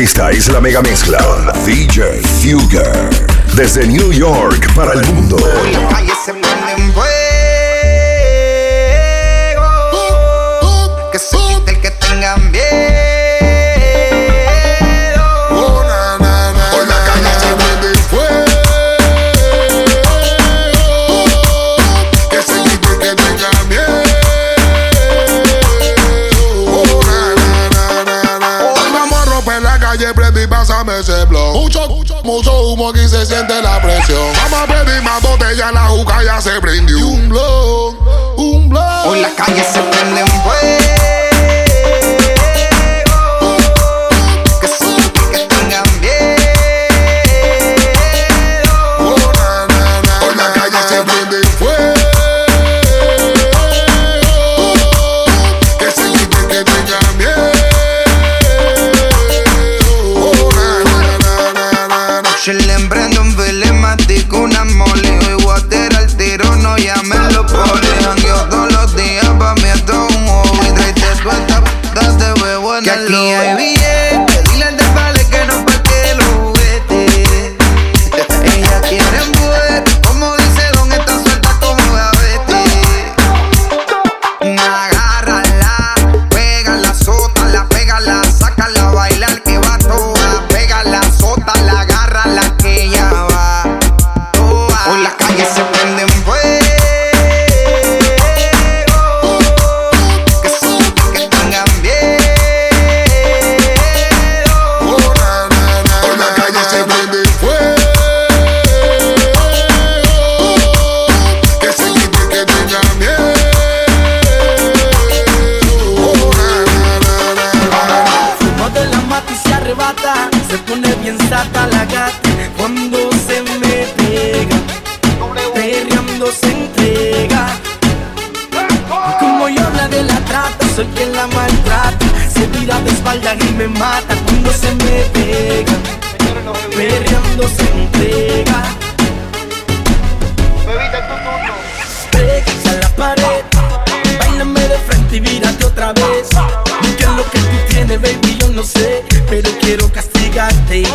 Esta es la mega mezcla DJ Fugger. Desde New York para el mundo. se siente la presión. Vamos a pedir más botella, la juca ya se prendió. un blog, un blog. Hoy la calle se me mata cuando se me pega. Perreando se entrega. Bebita tu Pégate a la pared. Báilame de frente y mírate otra vez. ¿Qué es lo que tú tienes, baby? Yo no sé. Pero quiero castigarte y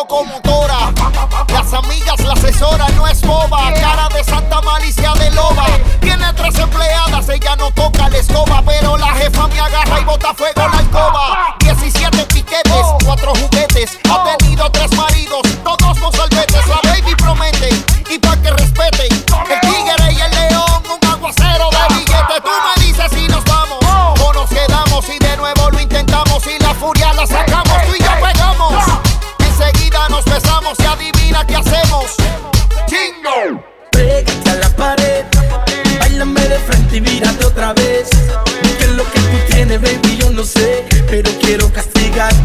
locomotora. Las amigas, la asesora, no es boba. Cara de santa malicia de loba. Tiene tres empleadas, ella no toca la escoba. Pero la jefa me agarra y bota fuego la escoba. 17 piquetes, cuatro juguetes. Ha tenido tres maridos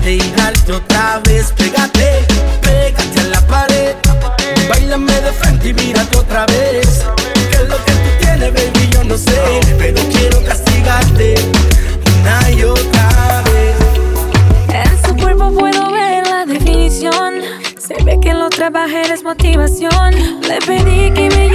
Pégate y darte otra vez, pégate, pégate a la pared. Bailame de frente y mírate otra vez. ¿Qué es lo que tú tienes, baby? Yo no sé, pero quiero castigarte una y otra vez. En su cuerpo puedo ver la definición. Se ve que lo trabajé, es motivación. Le pedí que me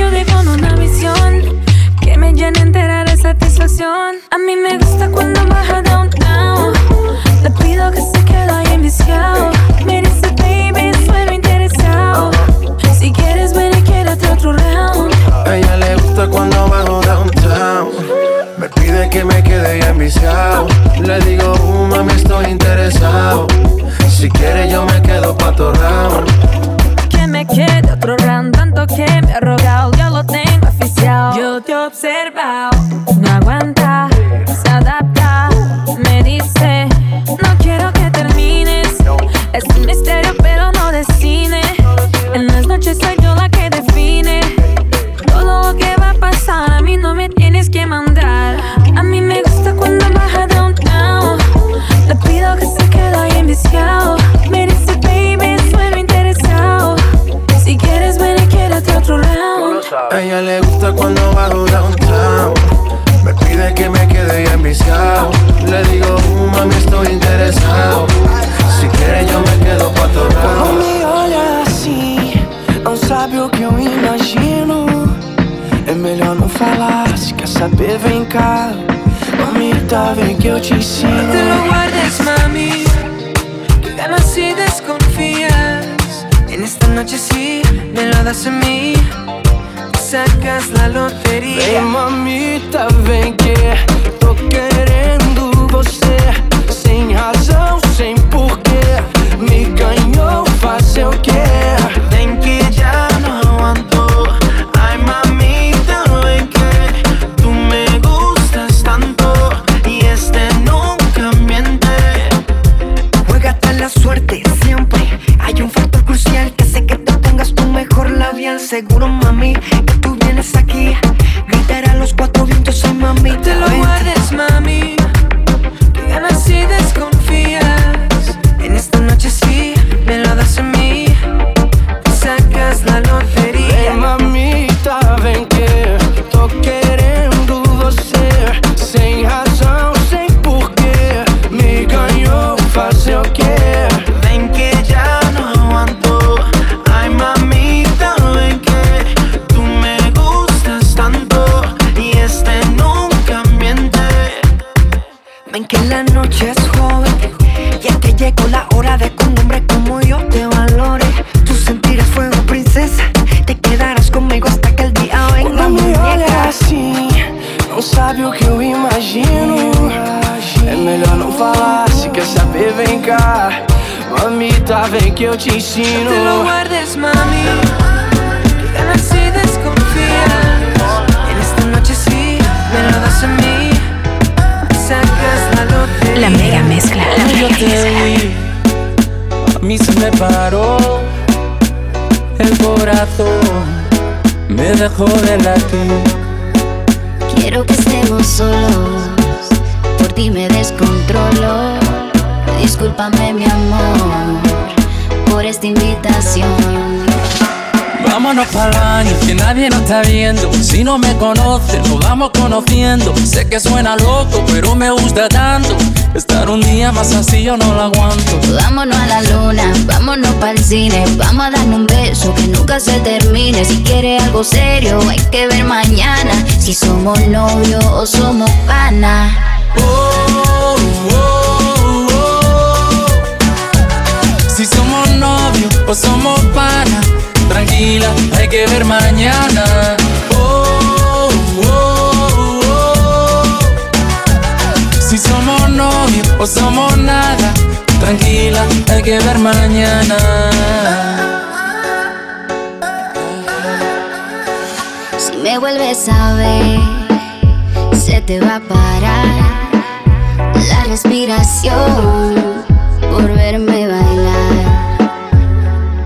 me quedé enviciado. Le digo, uh, mami, estoy interesado. Si quieres, yo me quedo pa' tu lado. me olha assim, não sabe o que eu imagino. É melhor não falar, se quer saber, vem cá. Mamita, vem que eu te ensino. No te lo guardes, mami. Que ganas si desconfías. En esta noche sí, me lo das a mí. Sacas la lotería. Vem, mamita, vem que Que la noche es joven. Y es que llegó la hora de que un hombre como yo te valore. Tú sentirás fuego, princesa. Te quedarás conmigo hasta que el día venga, Quando me olha assim, não sabe o que eu imagino. É melhor não falar, se quer saber, vem cá. Mamita, vem que eu te No te lo ensino. guardes, mami. Que ganas y desconfías. En esta noche sí me lo das a mí. La mega mezcla. La mega mezcla. a mí se me paró el corazón, me dejó de latir. Quiero que estemos solos, por ti me descontrolo. Discúlpame mi amor por esta invitación. Vámonos para baño, que nadie nos está viendo. Si no me conoces, nos vamos conociendo. Sé que suena loco, pero me gusta tanto. Estar un día más así yo no lo aguanto. Vámonos a la luna, vámonos para el cine. Vamos a darnos un beso que nunca se termine. Si quieres algo serio, hay que ver mañana. Si somos novios o somos pana. Oh, oh, oh. Si somos novios o somos pana, tranquila, hay que ver mañana. Tranquila, hay que ver mañana. Si me vuelves a ver, se te va a parar la respiración por verme bailar.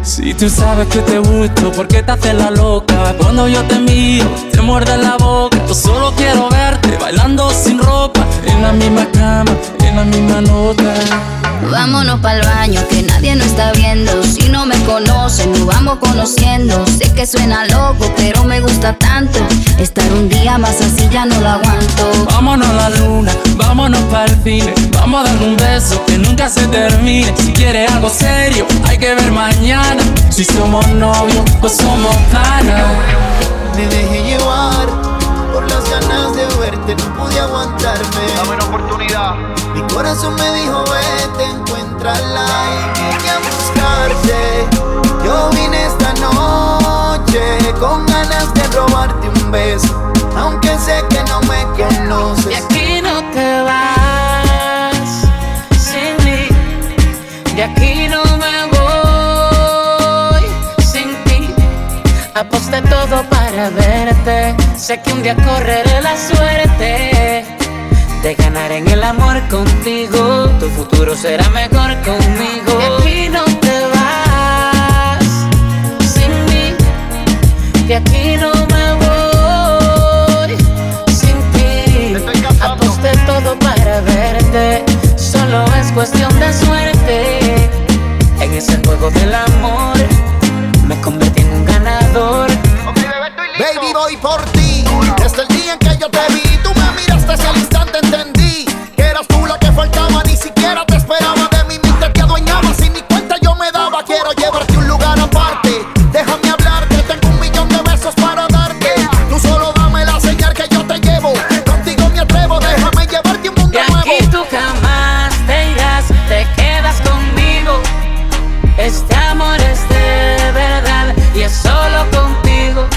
Si tú sabes que te gusto, ¿por qué te haces la loca? Cuando yo te miro, te muerde la boca. Yo solo quiero verte bailando sin ropa, en la misma cama, en la misma nota. Vámonos para el baño que nadie nos está viendo. Si no me conocen, nos vamos conociendo. Sé que suena loco, pero me gusta tanto. Estar un día más así ya no lo aguanto. Vámonos a la luna, vámonos para el cine. Vamos a dar un beso que nunca se termine. Si quieres algo serio, hay que ver mañana. Si somos novios o somos panas. De verte, no pude aguantarme. Dame una oportunidad. Mi corazón me dijo, vete, encuéntrala y vine a buscarte. Yo vine esta noche con ganas de robarte un beso, aunque sé que no me De conoces. aquí no te vas sin mí. De aquí no me voy sin ti. Aposté todo para verte. Sé que un día correré la suerte de ganar en el amor contigo. Tu futuro será mejor conmigo. De aquí no te vas sin mí. De aquí no me voy sin ti. Aposté todo para verte. Solo es cuestión de suerte. En ese juego del amor Este amor es de verdad y es solo contigo.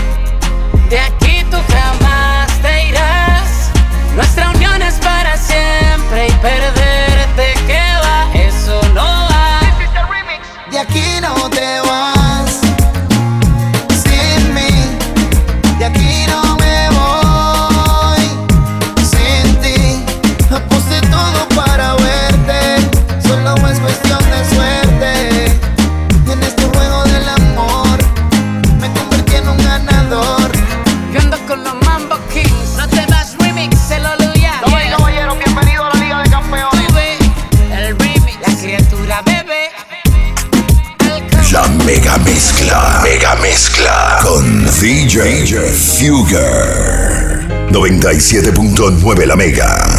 la criatura bebé. La mega mezcla, mega mezcla con DJ, DJ Fuger 97.9 la mega.